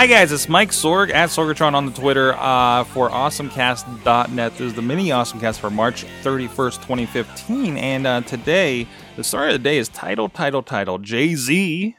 Hi guys, it's Mike Sorg at Sorgatron on the Twitter uh, for AwesomeCast.net. This is the mini AwesomeCast for March 31st, 2015, and uh, today the story of the day is Tidal, Tidal, Tidal. Jay Z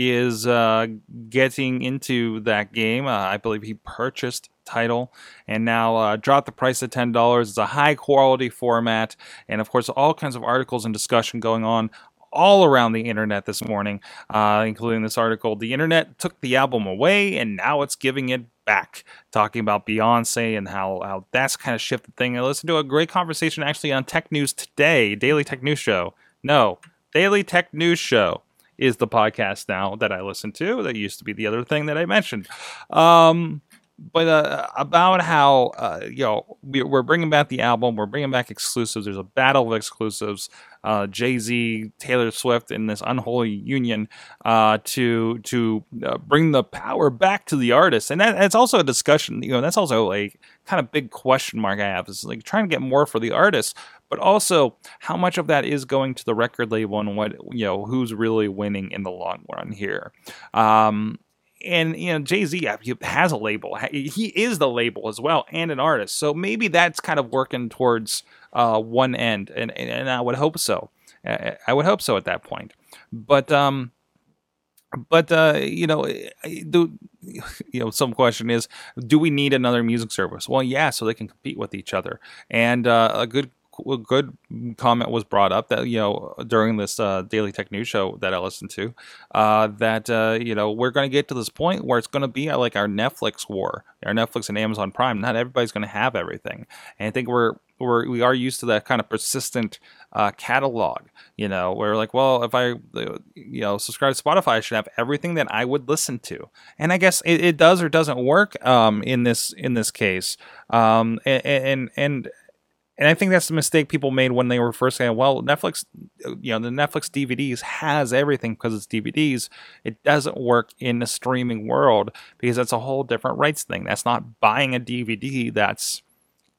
is uh, getting into that game. Uh, I believe he purchased Tidal and now uh, dropped the price to $10. It's a high quality format, and of course, all kinds of articles and discussion going on all around the internet this morning, uh, including this article. The internet took the album away and now it's giving it back, talking about Beyonce and how, how that's kind of shifted thing. I listened to a great conversation actually on Tech News Today, Daily Tech News Show. No, Daily Tech News Show is the podcast now that I listen to. That used to be the other thing that I mentioned. Um, but uh, about how uh, you know we, are bringing back the album, we're bringing back exclusives. There's a battle of exclusives. Uh, Jay Z, Taylor Swift in this unholy union uh, to to uh, bring the power back to the artist, and that, that's also a discussion. You know, that's also a kind of big question mark I have is like trying to get more for the artist, but also how much of that is going to the record label and what you know who's really winning in the long run here. Um, and you know Jay Z has a label. He is the label as well, and an artist. So maybe that's kind of working towards uh, one end, and and I would hope so. I would hope so at that point. But um, but uh, you know, do you know? Some question is, do we need another music service? Well, yeah, so they can compete with each other. And uh, a good a good comment was brought up that you know during this uh, daily tech news show that I listened to uh, that uh, you know we're going to get to this point where it's going to be like our Netflix war, our Netflix and Amazon Prime. Not everybody's going to have everything, and I think we're we're we are used to that kind of persistent uh, catalog. You know, where like, well, if I you know subscribe to Spotify, I should have everything that I would listen to, and I guess it, it does or doesn't work um, in this in this case. Um, and, and and and I think that's the mistake people made when they were first saying, well, Netflix, you know, the Netflix DVDs has everything because it's DVDs. It doesn't work in the streaming world because that's a whole different rights thing. That's not buying a DVD, that's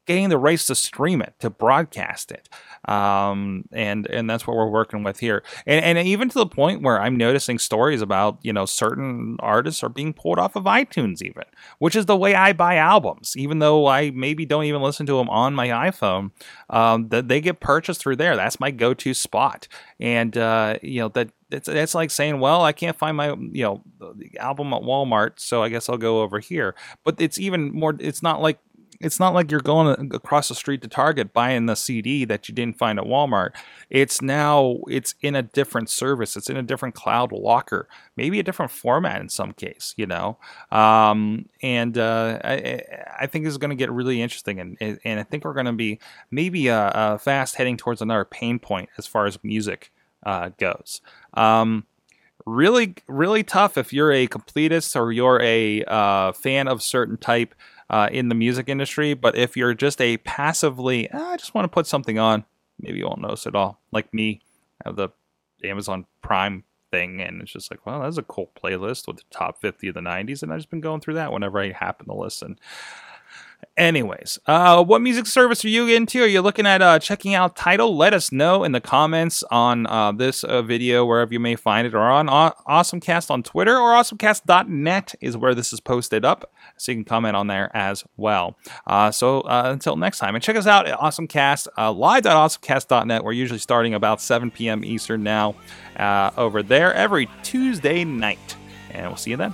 getting the rights to stream it, to broadcast it, um, and and that's what we're working with here. And, and even to the point where I'm noticing stories about you know certain artists are being pulled off of iTunes, even, which is the way I buy albums. Even though I maybe don't even listen to them on my iPhone, um, that they get purchased through there. That's my go-to spot, and uh, you know that it's it's like saying, well, I can't find my you know album at Walmart, so I guess I'll go over here. But it's even more. It's not like it's not like you're going across the street to Target buying the CD that you didn't find at Walmart. It's now it's in a different service. It's in a different cloud locker, maybe a different format in some case, you know. Um, and uh, I, I, think this is going to get really interesting, and and I think we're going to be maybe uh, uh, fast heading towards another pain point as far as music uh, goes. Um, really, really tough if you're a completist or you're a uh, fan of certain type uh, in the music industry. But if you're just a passively, ah, I just want to put something on, maybe you won't notice at all. Like me, I have the Amazon Prime thing, and it's just like, well, that's a cool playlist with the top 50 of the 90s, and I've just been going through that whenever I happen to listen. Anyways, uh, what music service are you into? Are you looking at uh, checking out Tidal? Let us know in the comments on uh, this uh, video, wherever you may find it, or on AwesomeCast on Twitter, or AwesomeCast.net is where this is posted up, so you can comment on there as well. Uh, so uh, until next time, and check us out at AwesomeCast, uh, live.awesomecast.net. We're usually starting about 7 p.m. Eastern now over there every Tuesday night, and we'll see you then.